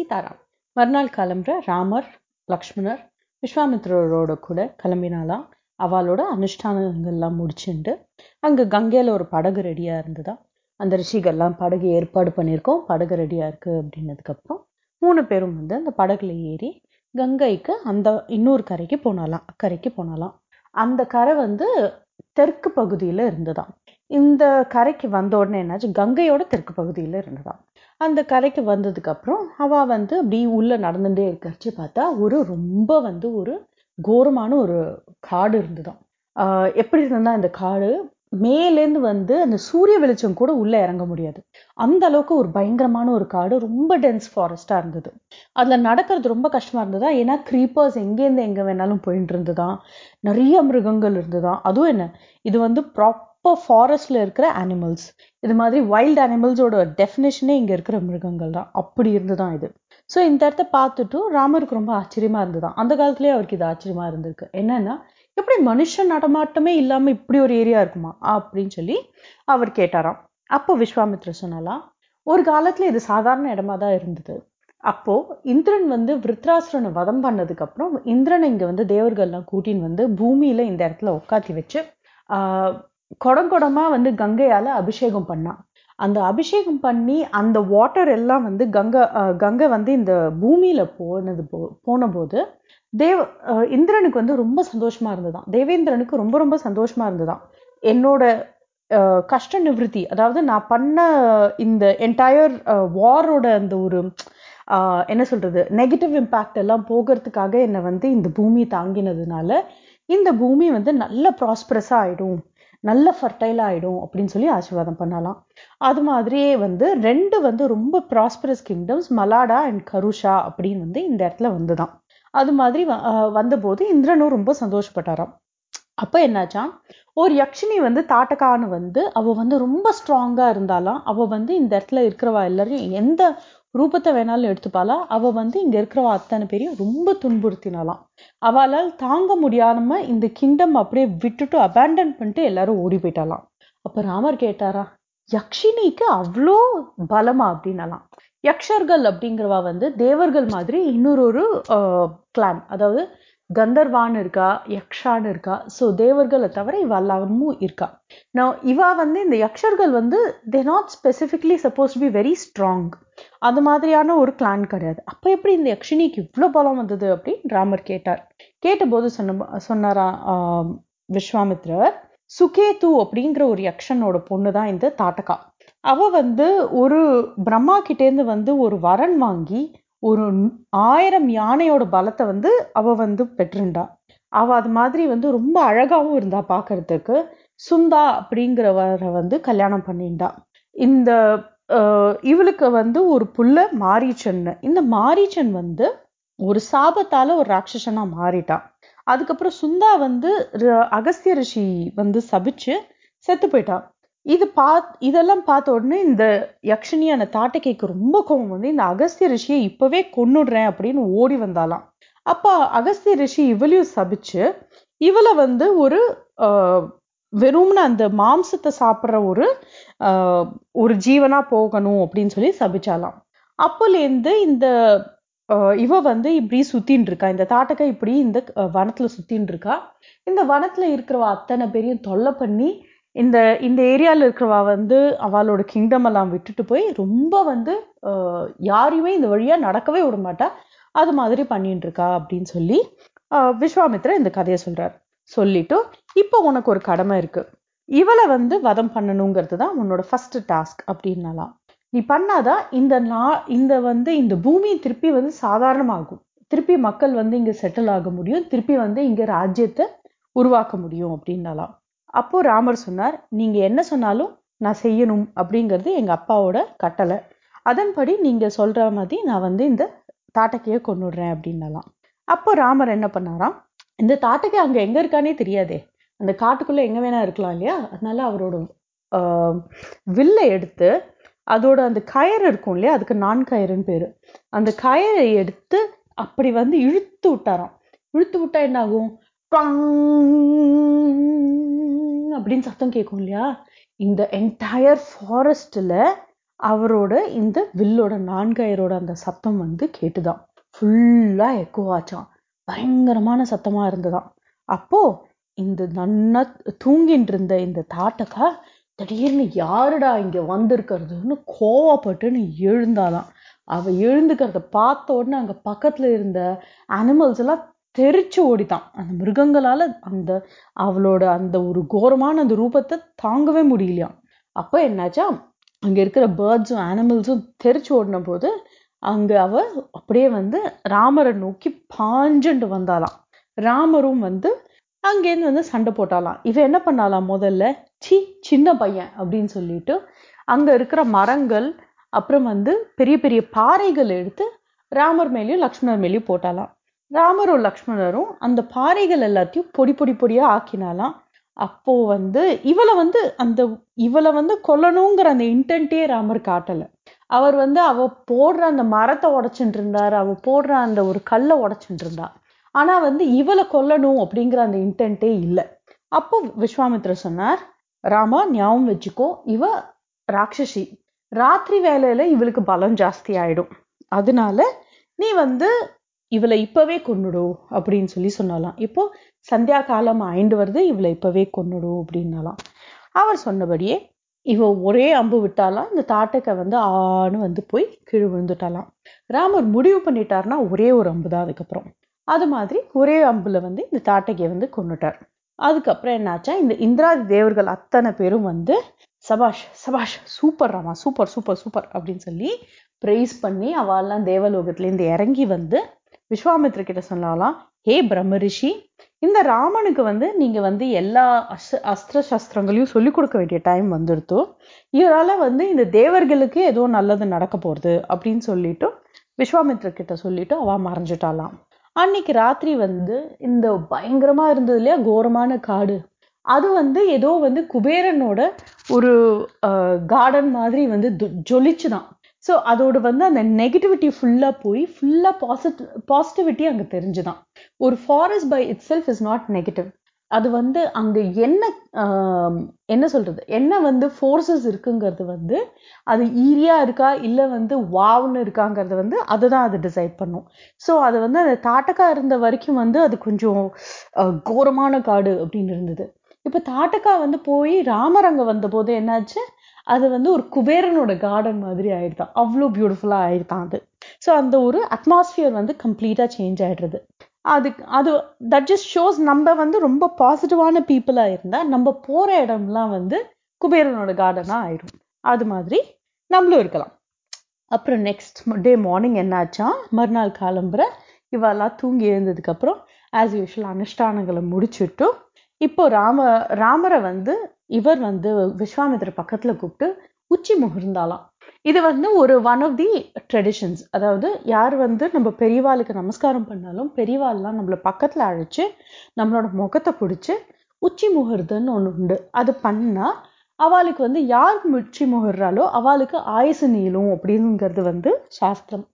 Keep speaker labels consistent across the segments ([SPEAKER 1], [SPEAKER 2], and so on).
[SPEAKER 1] சீதாராம். மறுநாள் கிளம்புற ராமர் லக்ஷ்மணர் விஸ்வாமித்ரரோட கூட கிளம்பினாலாம் அவளோட அனுஷ்டானங்கள்லாம் முடிச்சுண்டு அங்கே கங்கையில் ஒரு படகு ரெடியாக இருந்ததா? அந்த ரிஷிகள்லாம் படகு ஏற்பாடு பண்ணியிருக்கோம் படகு ரெடியாக இருக்குது அப்படின்னதுக்கப்புறம் மூணு பேரும் வந்து அந்த படகுல ஏறி கங்கைக்கு அந்த இன்னொரு கரைக்கு போனாலாம் அக்கரைக்கு போனாலாம் அந்த கரை வந்து தெற்கு பகுதியில் இருந்ததாம். இந்த கரைக்கு வந்த உடனே என்னாச்சு? கங்கையோட தெற்கு பகுதியில் இருந்ததாம். அந்த கரைக்கு வந்ததுக்கப்புறம் அவள் வந்து அப்படி உள்ளே நடந்துட்டே இருக்கிறச்சு பார்த்தா ஒரு ரொம்ப வந்து ஒரு கோரமான ஒரு காடு இருந்துதான் எப்படி இருந்தா இந்த காடு மேலேருந்து வந்து அந்த சூரிய வெளிச்சம் கூட உள்ள இறங்க முடியாது. அந்த அளவுக்கு ஒரு பயங்கரமான ஒரு காடு ரொம்ப டென்ஸ் ஃபாரஸ்டா இருந்தது. அதுல நடக்கிறது ரொம்ப கஷ்டமா இருந்ததா? ஏன்னா க்ரீப்பர்ஸ் எங்கேருந்து எங்க வேணாலும் போயிட்டு இருந்ததா நிறைய மிருகங்கள் இருந்ததா அதுவும் என்ன இது வந்து ப்ராப் ப்ராப்பர் ஃபாரஸ்ட்ல இருக்கிற அனிமல்ஸ் இது மாதிரி வைல்ட் அனிமல்ஸோட டெஃபினேஷனே இங்க இருக்கிற மிருகங்கள் தான். அப்படி இருந்துதான் இது. ஸோ இந்த இடத்த பார்த்துட்டு ராமருக்கு ரொம்ப ஆச்சரியமா இருந்ததுதான். அந்த காலத்துலயே அவருக்கு இது ஆச்சரியமா இருந்திருக்கு. என்னன்னா எப்படி மனுஷன் நடமாட்டமே இல்லாம இப்படி ஒரு ஏரியா இருக்குமா? அப்படின்னு சொல்லி அவர் கேட்டாராம். அப்போ விஸ்வாமித்ர சொன்னாலாம் ஒரு காலத்துல இது சாதாரண இடமா தான் இருந்தது. அப்போ இந்திரன் வந்து விருத்ராசுரனை வதம் பண்ணதுக்கு அப்புறம் இந்திரன் இங்க வந்து தேவர்கள்லாம் கூட்டின்னு வந்து பூமியில இந்த இடத்துல உட்காத்தி வச்சு குடங்குடமா வந்து கங்கையால அபிஷேகம் பண்ணான் அந்த அபிஷேகம் பண்ணி அந்த வாட்டர் எல்லாம் வந்து கங்கை கங்கை வந்து இந்த பூமியில போனது போ போனபோது தேவ இந்திரனுக்கு வந்து ரொம்ப சந்தோஷமா இருந்ததான் தேவேந்திரனுக்கு ரொம்ப ரொம்ப சந்தோஷமா இருந்ததான் என்னோட கஷ்ட நிவிருத்தி அதாவது நான் பண்ண இந்த என்டையர் வாரோட அந்த ஒரு என்ன சொல்றது நெகட்டிவ் இம்பேக்ட் எல்லாம் போகிறதுக்காக என்னை வந்து இந்த பூமி தாங்கினதுனால இந்த பூமி வந்து நல்ல ப்ராஸ்பரஸா ஆயிடும். நல்ல ஃபர்டைல் ஆயிடும் அப்படின்னு சொல்லி ஆசீர்வாதம் பண்ணலாம். அது மாதிரியே வந்து ரெண்டு வந்து ரொம்ப prosperous kingdoms Malada and Karusha அப்படின்னு வந்து இந்த இடத்துல வந்துதான். அது மாதிரி வ- வந்தபோது இந்திரனும் ரொம்ப சந்தோஷப்பட்டாராம். அப்ப என்னாச்சா ஒரு யக்ஷினி வந்து தாட்டகான்னு வந்து அவ வந்து ரொம்ப ஸ்ட்ராங்கா இருந்தாலாம் அவ வந்து இந்த இடத்துல இருக்கிறவா எல்லாரையும் எந்த ரூபத்தை வேணாலும் எடுத்துப்பாளா? அவ வந்து இங்க இருக்கிறவா அத்தனை பேரையும் ரொம்ப துன்புறுத்தினாலாம் அவளால் தாங்க முடியாம இந்த கிங்டம் அப்படியே விட்டுட்டு அபேண்டன் பண்ணிட்டு எல்லாரும் ஓடி போயிட்டாலாம் அப்ப ராமர் கேட்டாரா யக்ஷினிக்கு அவ்வளோ பலமா? அப்படின்னலாம் யக்ஷர்கள் அப்படிங்கிறவா வந்து தேவர்கள் மாதிரி இன்னொரு ஒரு கிளான் அதாவது கந்தர்வான்னு இருக்கா யக்ஷான்னு இருக்கா ஸோ தேவர்களை தவிர இவ எல்லாமும் இருக்கா. நான் இவா வந்து இந்த யக்ஷர்கள் வந்து they not specifically suppose to be very strong அது மாதிரியான ஒரு கிளான் கிடையாது. அப்போ எப்படி இந்த யக்ஷினிக்கு இவ்வளோ பலம் வந்தது அப்படின்னு ராமர் கேட்டார். கேட்டபோது சொன்ன சொன்னாரா விஸ்வாமித்ரர் சுகேது அப்படிங்கிற ஒரு யக்ஷனோட பொண்ணு தான் இந்த தாட்டகா. அவ வந்து ஒரு பிரம்மா கிட்டேருந்து வந்து ஒரு வரன் வாங்கி ஒரு ஆயிரம் யானையோட பலத்தை வந்து அவ வந்து பெற்றிருந்தா. அவ அது மாதிரி வந்து ரொம்ப அழகாவும் இருந்தா பாக்குறதுக்கு. சுந்தா அப்படிங்கிறவரை வந்து கல்யாணம் பண்ணிண்டா இந்த ஆஹ், இவளுக்கு வந்து ஒரு புள்ள மாரீச்சன்னு இந்த மாரீச்சன் வந்து ஒரு சாபத்தால ஒரு ராட்சசனா மாறிட்டான் அதுக்கப்புறம் சுந்தா வந்து அகஸ்திய ரிஷி வந்து சபிச்சு செத்து போயிட்டான் இது பாத் இதெல்லாம் பார்த்த உடனே இந்த யக்ஷினியான தாட்டகைக்கு ரொம்ப கோபம் வந்து இந்த அகஸ்திய ரிஷியை இப்பவே கொன்னுடுறேன் அப்படின்னு ஓடி வந்தாலாம் அப்ப அகஸ்திய ரிஷி இவளையும் சபிச்சு இவளை வந்து ஒரு வெறும்னு அந்த மாம்சத்தை சாப்பிடுற ஒரு ஒரு ஜீவனா போகணும் அப்படின்னு சொல்லி சபிச்சாலாம் அப்போலேருந்து இந்த ஆஹ், இவ வந்து இப்படி சுத்தின்னு இருக்கா. இந்த தாட்டக்கா இப்படி இந்த வனத்துல சுத்தின்னு இருக்கா. இந்த வனத்துல இருக்கிறவ அத்தனை பேரையும் தொல்லை பண்ணி இந்த இந்த ஏரியால இருக்கிறவா வந்து அவளோட கிங்டம் எல்லாம் விட்டுட்டு போய் ரொம்ப வந்து யாரையுமே இந்த வழியா நடக்கவே விட மாட்டா. அது மாதிரி பண்ணிட்டு இருக்கா அப்படின்னு சொல்லி விஸ்வாமித்ரா இந்த கதையை சொல்கிறார் சொல்லிட்டு இப்போ உனக்கு ஒரு கடமை இருக்கு. இவளை வந்து வதம் பண்ணணுங்கிறது தான் உன்னோட ஃபர்ஸ்ட் டாஸ்க் அப்படின்னலாம். நீ பண்ணாதான் இந்த நா இந்த வந்து இந்த பூமி திருப்பி வந்து சாதாரணமாகும். திருப்பி மக்கள் வந்து இங்க செட்டில் ஆக முடியும். திருப்பி வந்து இங்கே ராஜ்யத்தை உருவாக்க முடியும் அப்படின்னலாம். அப்போ ராமர் சொன்னார் நீங்க என்ன சொன்னாலும் நான் செய்யணும் அப்படிங்கிறது எங்க அப்பாவோட கட்டளை. அதன்படி நீங்க சொல்ற மாதிரி நான் வந்து இந்த தாட்டக்கையை கொண்டுடுறேன் அப்படின்னலாம். அப்போ ராமர் என்ன பண்ணாராம் இந்த தாட்டக்கை அங்க எங்க இருக்கானே தெரியாதே. அந்த காட்டுக்குள்ள எங்க வேணா இருக்கலாம் இல்லையா? அதனால அவரோட வில்லை எடுத்து அதோட அந்த கயிறு இருக்கும் இல்லையா? அதுக்கு நான் கயிறுன்னு பேரு. அந்த கயிறை எடுத்து அப்படி வந்து இழுத்து விட்டாராம். இழுத்து விட்டா என்ன ஆகும் அப்படின்னு சத்தம் கேட்கும் இல்லையா? இந்த என்டையர் ஃபாரஸ்ட்ல அவரோட இந்த வில்லோட நான்கயரோட அந்த சத்தம் வந்து கேட்டுதான். ஃபுல்லா எக்கோ ஆச்சான் பயங்கரமான சத்தமா இருந்ததாம். அப்போ இந்த நன்னா தூங்கிட்டு இருந்த இந்த தாட்டக்கா திடீர்னு யாருடா இங்க வந்திருக்கிறதுன்னு கோவப்பட்டுன்னு எழுந்தாலாம் அவ எழுந்துக்கிறத பார்த்த உடனே அங்க பக்கத்துல இருந்த அனிமல்ஸ் எல்லாம் தெரிச்சு ஓடிட்டான். அந்த மிருகங்களால அந்த அவளோட அந்த ஒரு கோரமான அந்த ரூபத்தை தாங்கவே முடியலையாம் அப்ப என்னாச்சா? அங்க இருக்கிற பேர்ட்ஸும் அனிமல்ஸும் தெரிச்சு ஓடின போது அங்க அவ அப்படியே வந்து ராமரை நோக்கி பாஞ்சுண்டு வந்தாளாம். ராமரும் வந்து அங்கேருந்து வந்து சண்டை போட்டாலாம் இவ என்ன பண்ணாலாம் முதல்ல? சி சின்ன பையன் அப்படின்னு சொல்லிட்டு அங்க இருக்கிற மரங்கள் அப்புறம் வந்து பெரிய பெரிய பாறைகள் எடுத்து ராமர் மேலேயும் லக்ஷ்மணர் மேலேயும் போட்டாலாம் ராமரும் லக்ஷ்மணரும் அந்த பாறைகள் எல்லாத்தையும் பொடி பொடி பொடியா ஆக்கினாலாம். அப்போ வந்து இவளை வந்து அந்த இவளை வந்து கொல்லணுங்கிற அந்த இன்டென்ட்டே ராமர் காட்டல. அவர் வந்து அவ போடுற அந்த மரத்தை உடைச்சுட்டு இருந்தார் அவ போடுற அந்த ஒரு கல்லை உடைச்சுட்டு இருந்தா ஆனா வந்து இவளை கொல்லணும் அப்படிங்கிற அந்த இன்டென்ட்டே இல்லை. அப்போ விஸ்வாமித்ரர் சொன்னார் ராமா ஞாபகம் வச்சுக்கோ இவ ராட்சசி. ராத்திரி வேலையில இவளுக்கு பலம் ஜாஸ்தி ஆயிடும். அதனால நீ வந்து இவளை இப்பவே கொன்னுடு அப்படின்னு சொல்லி சொன்னாலாம் இப்போ சந்தியா காலம் ஆயிண்டு வருது இவளை இப்பவே கொன்னுடும் அப்படின்னாலாம் அவர் சொன்னபடியே இவ ஒரே அம்பு விட்டாலாம் இந்த தாட்டக்கை வந்து ஆன்னு வந்து போய் கீழே விழுந்துட்டாலாம் ராமர் முடிவு பண்ணிட்டாருன்னா ஒரே ஒரு அம்பு தான் அதுக்கப்புறம். அது மாதிரி ஒரே அம்புல வந்து இந்த தாட்டகையை வந்து கொண்டுட்டார் அதுக்கப்புறம் என்னாச்சா இந்த இந்திராதி தேவர்கள் அத்தனை பேரும் வந்து சபாஷ் சபாஷ் super Rama super super super அப்படின்னு சொல்லி பிரைஸ் பண்ணி அவெல்லாம் தேவலோகத்துலேருந்து இறங்கி வந்து விஸ்வாமித்ர கிட்ட சொன்னாலாம் ஹே பிரம்மரிஷி இந்த ராமனுக்கு வந்து நீங்க வந்து எல்லா அஸ் அஸ்திர சஸ்திரங்களையும் சொல்லிக் கொடுக்க வேண்டிய டைம் வந்துடுத்தோ இவரால வந்து இந்த தேவர்களுக்கு ஏதோ நல்லது நடக்க போறது அப்படின்னு சொல்லிட்டு விஸ்வாமித்ர கிட்ட சொல்லிட்டு அவ மறைஞ்சிட்டாலாம். அன்னைக்கு ராத்திரி வந்து இந்த பயங்கரமா இருந்தது இல்லையா? கோரமான காடு. அது வந்து ஏதோ வந்து குபேரனோட ஒரு கார்டன் மாதிரி வந்து ஜொலிச்சுதான். ஸோ அதோட வந்து அந்த நெகட்டிவிட்டி ஃபுல்லாக போய் ஃபுல்லாக பாசிட்டிவ் பாசிட்டிவிட்டி அங்கே தெரிஞ்சுதான். ஒரு forest by itself is not negative அது வந்து அங்கே என்ன என்ன சொல்கிறது என்ன வந்து ஃபோர்ஸஸ் இருக்குங்கிறது வந்து அது ஈரியாக இருக்கா இல்லை வந்து வாவ்னு இருக்காங்கிறது வந்து அதுதான் அது டிசைட் பண்ணும். ஸோ அது வந்து அந்த தாட்டக்கா இருந்த வரைக்கும் வந்து அது கொஞ்சம் கோரமான காடு அப்படின்னு இருந்தது. இப்போ தாட்டக்கா வந்து போய் ராமர் அங்கே வந்தபோது என்னாச்சு? அது வந்து ஒரு குபேரனோட கார்டன் மாதிரி ஆயிடுதான் அவ்வளோ பியூட்டிஃபுல்லாக ஆயிடுதான் அது. ஸோ அந்த ஒரு அட்மாஸ்பியர் வந்து கம்ப்ளீட்டாக சேஞ்ச் ஆகிடுறது அதுக்கு அது தட் ஜஸ்ட் ஷோஸ் நம்ம வந்து ரொம்ப பாசிட்டிவான பீப்புளாக இருந்தால் நம்ம போகிற இடம்லாம் வந்து குபேரனோட கார்டனாக ஆயிடும் அது மாதிரி நம்மளும் இருக்கலாம். அப்புறம் நெக்ஸ்ட் டே மார்னிங் என்னாச்சா? மறுநாள் காலம்புற இவெல்லாம் தூங்கி எழுந்ததுக்கப்புறம் ஆஸ் யூஷுவல் அனுஷ்டானங்களை முடிச்சுட்டும் இப்போ ராம ராமரை வந்து இவர் வந்து விஸ்வாமித்திர பக்கத்துல கூப்பிட்டு உச்சி முகிர்ந்தாலாம் இது வந்து ஒரு ஒன் ஆஃப் தி ட்ரெடிஷன்ஸ் அதாவது யார் வந்து நம்ம பெரியவாளுக்கு நமஸ்காரம் பண்ணாலும் பெரியவாள்லாம் நம்மள பக்கத்துல அழைச்சு நம்மளோட முகத்தை பிடிச்சி உச்சி முகர்துன்னு ஒன்று உண்டு. அது பண்ணா அவளுக்கு வந்து யார் உச்சி முகர்றாலோ அவளுக்கு ஆயுசு நீளும் அப்படிங்கிறது வந்து சாஸ்திரம்.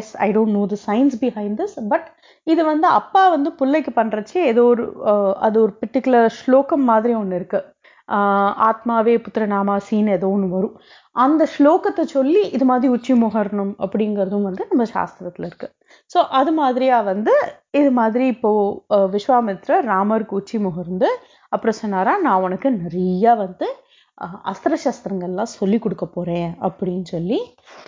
[SPEAKER 1] Yes I don't know the science behind this but இது வந்து அப்பா வந்து பிள்ளைக்கு பண்றச்சு ஏதோ ஒரு அது ஒரு பர்டிகுலர் ஸ்லோகம் மாதிரி ஒன்று இருக்கு. ஆத்மாவே புத்திரநாமாசின்னு ஏதோ ஒன்று வரும். அந்த ஸ்லோகத்தை சொல்லி இது மாதிரி உச்சி முகரணும் அப்படிங்கிறதும் வந்து நம்ம சாஸ்திரத்துல இருக்கு. ஸோ அது மாதிரியா வந்து இது மாதிரி இப்போ விஸ்வாமித்ர ராமருக்கு உச்சி முகர்ந்து அப்புறம் சொன்னாரா நான் உனக்கு நிறையா வந்து அஸ்திர சஸ்திரங்கள்லாம் சொல்லி கொடுக்க போறேன் அப்படின்னு சொல்லி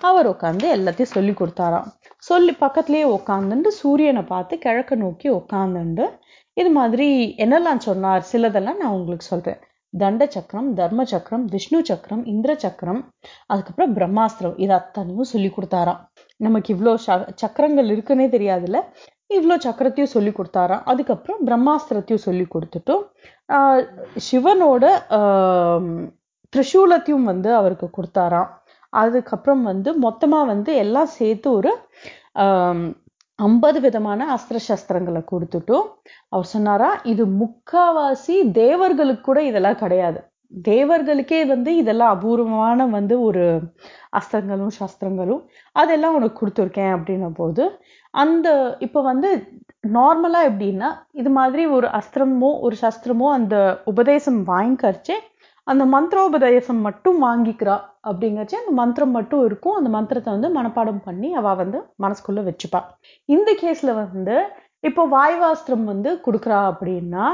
[SPEAKER 1] அவர் உட்காந்து எல்லாத்தையும் சொல்லி கொடுத்தாராம். சொல்லி பக்கத்துலேயே உட்காந்துண்டு சூரியனை பார்த்து கிழக்க நோக்கி உட்காந்துண்டு இது மாதிரி என்னெல்லாம் சொன்னார்? சிலதெல்லாம் நான் உங்களுக்கு சொல்றேன். தண்ட சக்கரம் தர்ம சக்கரம் விஷ்ணு சக்கரம் இந்திர சக்கரம் அதுக்கப்புறம் பிரம்மாஸ்திரம் இது அத்தனையும் சொல்லி கொடுத்தாராம். நமக்கு இவ்வளோ சக்கரங்கள் இருக்குன்னே தெரியாதுல்ல? இவ்வளோ சக்கரத்தையும் சொல்லி கொடுத்தாராம். அதுக்கப்புறம் பிரம்மாஸ்திரத்தையும் சொல்லி கொடுத்துட்டும் சிவனோட திரிசூலத்தையும் வந்து அவருக்கு கொடுத்தாராம். அதுக்கப்புறம் வந்து மொத்தமா வந்து எல்லாம் சேர்த்து ஒரு ஐம்பது விதமான அஸ்திர சஸ்திரங்களை கொடுத்துட்டும் அவர் சொன்னாரா இது முக்காவாசி தேவர்களுக்கு கூட இதெல்லாம் கிடையாது. தேவர்களுக்கே வந்து இதெல்லாம் அபூர்வமான வந்து ஒரு அஸ்திரங்களும் சஸ்திரங்களும் அதெல்லாம் உனக்கு கொடுத்துருக்கேன் அப்படின்ன போது அந்த இப்போ வந்து நார்மலா எப்படின்னா இது மாதிரி ஒரு அஸ்திரமோ ஒரு சஸ்திரமோ அந்த உபதேசம் வாங்கிக்கரிச்சு அந்த மந்திரோபதேசம் மட்டும் வாங்கிக்கிறா அப்படிங்கிறச்சு அந்த மந்திரம் மட்டும் இருக்கும். அந்த மந்திரத்தை வந்து மனப்பாடம் பண்ணி அவ வந்து மனசுக்குள்ள வச்சுப்பா. இந்த கேஸ்ல வந்து இப்போ வாயுவாஸ்திரம் வந்து கொடுக்குறா அப்படின்னா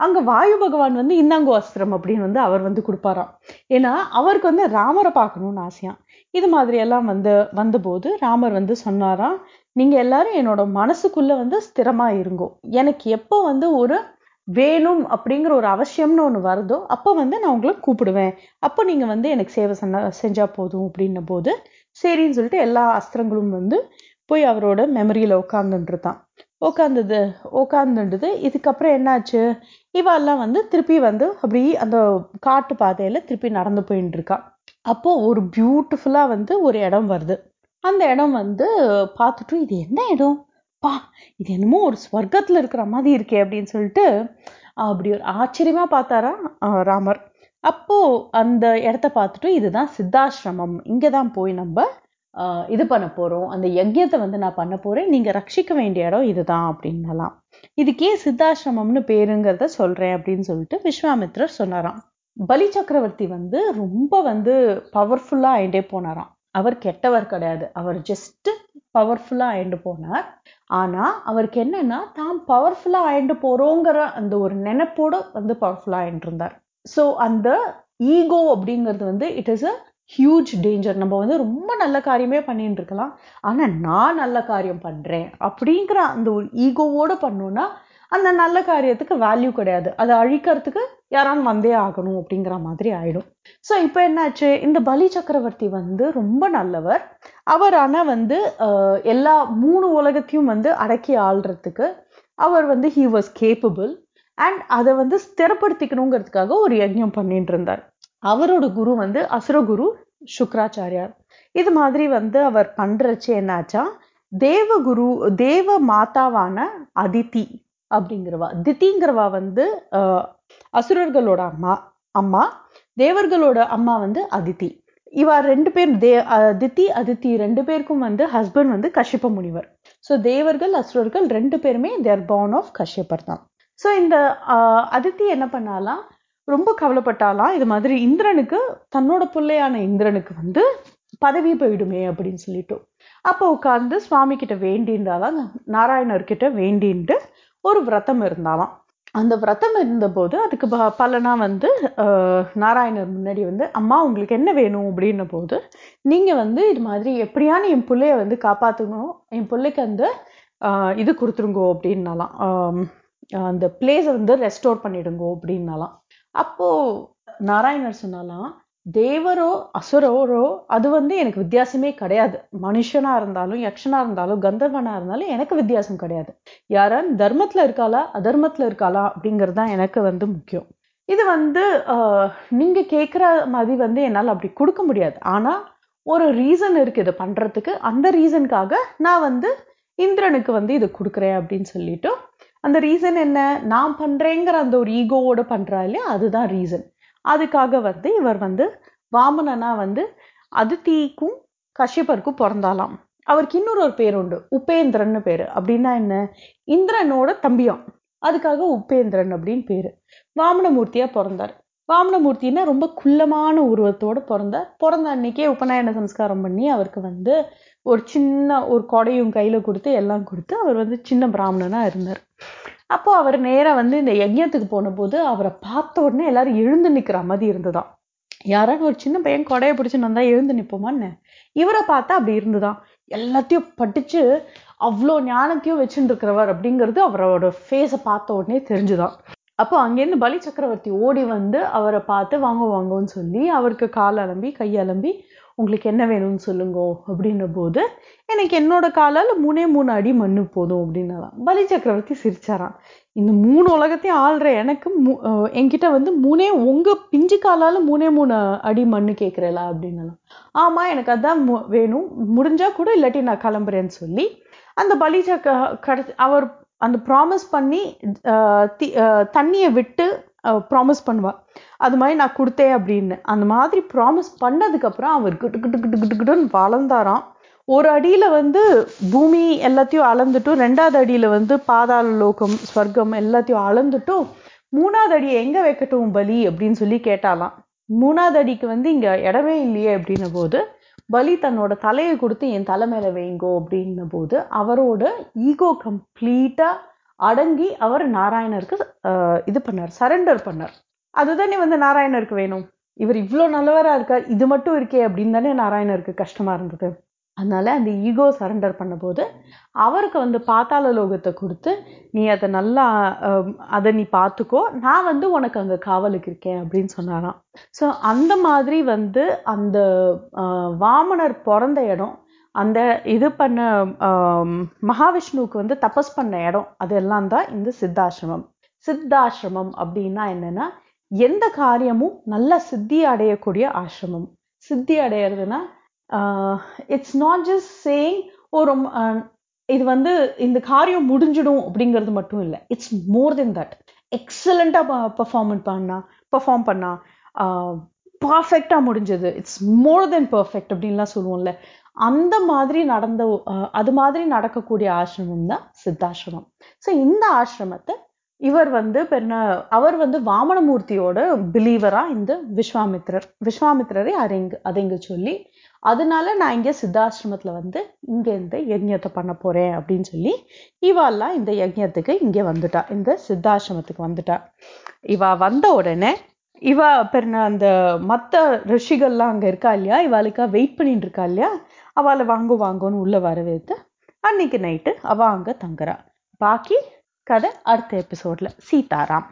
[SPEAKER 1] அங்க வாயு பகவான் வந்து இந்தாங்கோ அஸ்திரம் அப்படின்னு வந்து அவர் வந்து கொடுப்பாராம். ஏன்னா அவருக்கு வந்து ராமரை பார்க்கணும்னு ஆசையாம். இது மாதிரி எல்லாம் வந்து வந்தபோது ராமர் வந்து சொன்னாராம் நீங்க எல்லாரும் என்னோட மனசுக்குள்ள வந்து ஸ்திரமா இருங்கோ. எனக்கு எப்போ வந்து ஒரு வேணும் அப்படிங்கிற ஒரு அவசியம்னு ஒன்று வருதோ அப்போ வந்து நான் உங்களை கூப்பிடுவேன். அப்போ நீங்கள் வந்து எனக்கு சேவை செஞ்சா செஞ்சால் போதும் அப்படின்ன போது சரின்னு சொல்லிட்டு எல்லா அஸ்திரங்களும் வந்து போய் அவரோட மெமரியில் உட்காந்துட்டுருதான் உட்காந்தது உட்காந்துடுது இதுக்கப்புறம் என்னாச்சு? இவெல்லாம் வந்து திருப்பி வந்து அப்படி அந்த காட்டு பாதையில் திருப்பி நடந்து போயின்னு இருக்கா. அப்போ ஒரு பியூட்டிஃபுல்லாக வந்து ஒரு இடம் வருது. அந்த இடம் வந்து பார்த்துட்டு இது என்ன இடம்? பா இது என்னமோ ஒரு ஸ்வர்க்கத்தில் இருக்கிற மாதிரி இருக்கே அப்படின்னு சொல்லிட்டு அப்படி ஒரு ஆச்சரியமா பார்த்தாரா ராமர். அப்போ அந்த இடத்த பார்த்துட்டு இதுதான் சித்தாசிரமம். இங்கே தான் போய் நம்ம இது பண்ண போகிறோம் அந்த யஜ்யத்தை வந்து நான் பண்ண போகிறேன் நீங்கள் ரட்சிக்க வேண்டிய இடம் இதுதான் அப்படின்னலாம். இதுக்கே சித்தாசிரமம்னு பேருங்கிறத சொல்கிறேன் அப்படின்னு சொல்லிட்டு விஸ்வாமித்ரர் சொன்னாராம். பலி சக்கரவர்த்தி வந்து ரொம்ப வந்து பவர்ஃபுல்லாக ஆயிட்டே போனாராம். அவர் கெட்டவர் கிடையாது. அவர் ஜஸ்ட்டு பவர்ஃபுல்லாக ஆயிண்டு போனார். ஆனால் அவருக்கு என்னன்னா தான் பவர்ஃபுல்லாக ஆயிண்டு போகிறோங்கிற அந்த ஒரு நினைப்போடு வந்து பவர்ஃபுல்லாக ஆயிட்டு இருந்தார் ஸோ அந்த ஈகோ அப்படிங்கிறது வந்து it is a huge danger நம்ம வந்து ரொம்ப நல்ல காரியமே பண்ணிட்டு இருக்கலாம் ஆனால் நான் நல்ல காரியம் பண்ணுறேன் அப்படிங்கிற அந்த ஒரு ஈகோவோடு பண்ணோன்னா அந்த நல்ல காரியத்துக்கு வேல்யூ கிடையாது. அதை அழிக்கிறதுக்கு யாராவது வந்தே ஆகணும் அப்படிங்கிற மாதிரி ஆயிடும். ஸோ இப்போ என்னாச்சு? இந்த பலி சக்கரவர்த்தி வந்து ரொம்ப நல்லவர். அவர் ஆனால் வந்து எல்லா மூணு உலகத்தையும் வந்து அடக்கி ஆள்றதுக்கு அவர் வந்து ஹீ வாஸ் கேப்பபிள் அண்ட் அதை வந்து ஸ்திரப்படுத்திக்கணுங்கிறதுக்காக ஒரு யஜ்யம் பண்ணிட்டு இருந்தார் அவரோட குரு வந்து அசுரகுரு சுக்ராச்சாரியார் இது மாதிரி வந்து அவர் பண்றச்சு என்னாச்சா? தேவகுரு தேவ மாதாவான அதித்தி அப்படிங்கிறவா. தித்திங்கிறவா வந்து அசுரர்களோட அம்மா அம்மா. தேவர்களோட அம்மா வந்து அதித்தி. இவா ரெண்டு பேர் தே தித்தி அதித்தி ரெண்டு பேருக்கும் வந்து ஹஸ்பண்ட் வந்து கஷ்யப்ப முனிவர். ஸோ தேவர்கள் அசுரர்கள் ரெண்டு பேருமே தேர் பார்ன் ஆஃப் கஷ்யப்பர் தான். ஸோ இந்த அதித்தி என்ன பண்ணாலாம்? ரொம்ப கவலைப்பட்டாலாம். இது மாதிரி இந்திரனுக்கு தன்னோட பிள்ளையான இந்திரனுக்கு வந்து பதவி போயிடுமே அப்படின்னு சொல்லிட்டு. அப்போ உட்காந்து சுவாமி கிட்ட வேண்டின்றாலாம். நாராயணர்கிட்ட வேண்டின்ட்டு ஒரு விரதம் இருந்தாலாம். அந்த விரதம் இருந்தபோது அதுக்கு ப பலனா வந்து நாராயணர் முன்னாடி வந்து அம்மா உங்களுக்கு என்ன வேணும்? அப்படின்ன போது நீங்கள் வந்து இது மாதிரி எப்படியான என் பிள்ளைய வந்து காப்பாற்றணும் என் பிள்ளைக்கு அந்த இது கொடுத்துருங்கோ அப்படின்னாலாம். அந்த பிளேஸை வந்து ரெஸ்டோர் பண்ணிடுங்கோ அப்படின்னாலாம். அப்போது நாராயணர் சொன்னாலாம் தேவரோ அசுரரோ அது வந்து எனக்கு வித்தியாசமே கிடையாது. மனுஷனா இருந்தாலும் யக்ஷனா இருந்தாலும் கந்தர்வனா இருந்தாலும் எனக்கு வித்தியாசம் கிடையாது. யாரான் தர்மத்துல இருக்காளா அதர்மத்துல இருக்காளா அப்படிங்கிறது தான் எனக்கு வந்து முக்கியம். இது வந்து நீங்க கேட்குற மாதிரி வந்து என்னால் அப்படி கொடுக்க முடியாது. ஆனா ஒரு ரீசன் இருக்கு இதை பண்றதுக்கு. அந்த ரீசனுக்காக நான் வந்து இந்திரனுக்கு வந்து இதை கொடுக்குறேன் அப்படின்னு சொல்லிட்டு அந்த ரீசன் என்ன? நான் பண்றேங்கிற அந்த ஒரு ஈகோவோட பண்றா இல்லையா? அதுதான் ரீசன் அதுக்காக வந்து இவர் வந்து வாமனனா வந்து அதித்திக்கும் கஷ்யப்பருக்கும் பிறந்தாலாம் அவருக்கு இன்னொரு ஒரு பேர் உண்டு. உபேந்திரன்னு பேர். அப்படின்னா என்ன? இந்திரனோட தம்பியாம். அதுக்காக உபேந்திரன் அப்படின்னு பேர். வாமனமூர்த்தியாக பிறந்தார். வாமனமூர்த்தின்னா ரொம்ப குள்ளமான உருவத்தோடு பிறந்தார். பிறந்த அன்னைக்கே உபநயன சம்ஸ்காரம் பண்ணி அவருக்கு வந்து ஒரு சின்ன ஒரு கொடையும் கையில் கொடுத்து எல்லாம் கொடுத்து அவர் வந்து சின்ன பிராமணனாக இருந்தார். அப்போ அவர் நேரா வந்து இந்த யஜ்யத்துக்கு போன போது அவரை பார்த்த உடனே எல்லாரும் எழுந்து நிக்கிற மாதிரி இருந்ததாம். யாராவது ஒரு சின்ன பையன் கொடையை பிடிச்சின்னு வந்தா எழுந்து நிற்போமான்னு இவரை பார்த்தா அப்படி இருந்துதான் எல்லாத்தையும் படிச்சு அவ்வளோ ஞானத்தையும் வச்சுட்டு இருக்கிறவர் அப்படிங்கிறது அவரோட ஃபேஸை பார்த்த உடனே தெரிஞ்சுதான் அப்போ அங்கேருந்து பலி சக்கரவர்த்தி ஓடி வந்து அவரை பார்த்து வாங்க வாங்கன்னு சொல்லி அவருக்கு கால் அலம்பி கையலம்பி உங்களுக்கு என்ன வேணும்னு சொல்லுங்க அப்படின்ன போது எனக்கு என்னோட காலால் மூணே மூணு அடி மண்ணு போதும் அப்படின்னலாம். பலி சக்கரவர்த்தி சிரிச்சாராம். இந்த மூணு உலகத்தையும் ஆள்ற எனக்கு என்கிட்ட வந்து மூணே உங்க பிஞ்சு காலால மூணே மூணு அடி மண்ணு கேட்குறல அப்படின்னலாம். ஆமா எனக்கு அதான் வேணும். முடிஞ்சா கூட இல்லாட்டி நான் கிளம்புறேன்னு சொல்லி அந்த பலி சக்க கடை அவர் அந்த ப்ராமிஸ் பண்ணி தண்ணியை விட்டு ப்ராமிஸ் பண்ணுவாள் அது மாதிரி நான் கொடுத்தேன் அப்படின்னு. அந்த மாதிரி ப்ராமிஸ் பண்ணதுக்கப்புறம் அவர் கிட்டு கிட்டு கிட்டு கிட்டு கிட்டுன்னு வளர்ந்தாராம். ஒரு அடியில் வந்து பூமி எல்லாத்தையும் அளந்துட்டும் ரெண்டாவது அடியில் வந்து பாதாள லோகம் ஸ்வர்க்கம் எல்லாத்தையும் அளந்துட்டும் மூணாவது அடியை எங்கே வைக்கட்டும் பலி அப்படின்னு சொல்லி கேட்டாலாம் மூணாவது அடிக்கு வந்து இங்கே இடமே இல்லையே அப்படின்ன போது பலி தன்னோட தலையை கொடுத்து என் தலை மேலே வைங்கோ அப்படின்ன போது அவரோட ஈகோ கம்ப்ளீட்டாக அடங்கி அவர் நாராயணருக்கு இது பண்ணார் சரண்டர் பண்ணார். அதுதானே வந்து நாராயணருக்கு வேணும். இவர் இவ்வளோ நல்லவராக இருக்கார் இது மட்டும் இருக்கே அப்படின்னு தானே நாராயணருக்கு கஷ்டமாக இருந்தது. அதனால அந்த ஈகோ சரண்டர் பண்ணும்போது அவருக்கு வந்து பாத்தாள லோகத்தை கொடுத்து நீ அதை நல்லா அதை நீ பார்த்துக்கோ. நான் வந்து உனக்கு அங்கே காவலுக்கு இருக்கேன் அப்படின்னு சொன்னாராம். ஸோ அந்த மாதிரி வந்து அந்த வாமனர் பிறந்த இடம் அந்த இது பண்ண மகாவிஷ்ணுவுக்கு வந்து தபஸ் பண்ண இடம் அதெல்லாம் தான் இந்த சித்தாசிரமம். சித்தாசிரமம் அப்படின்னா என்னன்னா எந்த காரியமும் நல்ல சித்தி அடையக்கூடிய ஆசிரமம். சித்தி அடையிறதுன்னா it's not just saying oh இது வந்து இந்த காரியம் முடிஞ்சிடும் அப்படிங்கிறது மட்டும் இல்லை. இட்ஸ் மோர் தென் தட் எக்ஸலண்ட்டாக பர்ஃபார்மன் பண்ணா பர்ஃபார்ம் பண்ணா பர்ஃபெக்டாக முடிஞ்சது. இட்ஸ் மோர் தென் பர்ஃபெக்ட் அப்படின்லாம் சொல்லுவோம்ல. அந்த மாதிரி நடந்த அது மாதிரி நடக்கக்கூடிய ஆசிரமம் தான் சித்தாசிரமம். ஸோ இந்த ஆசிரமத்தை இவர் வந்து பெருன அவர் வந்து வாமனமூர்த்தியோட பிலீவரா இந்த விஸ்வாமித்ரர் விஸ்வாமித்ரரை அரைங்கு அதைங்க சொல்லி அதனால நான் இங்க சித்தாசிரமத்துல வந்து இங்க இந்த யஜ்யத்தை பண்ண போறேன் அப்படின்னு சொல்லி இவாலாம் இந்த யஜ்யத்துக்கு இங்க வந்துட்டா இந்த சித்தாசிரமத்துக்கு வந்துட்டா. இவா வந்த உடனே இவ பெருன அந்த மத்த ரிஷிகள்லாம் அங்க இருக்கா இல்லையா? இவாளுக்கா வெயிட் பண்ணிட்டு இருக்கா இல்லையா? அவளை வாங்கு வாங்கன்னு உள்ள வரவேற்று அன்னைக்கு நைட்டு அவ அங்க தங்குறா. பாக்கி கதை அடுத்த எபிசோட்ல சீதாராம்.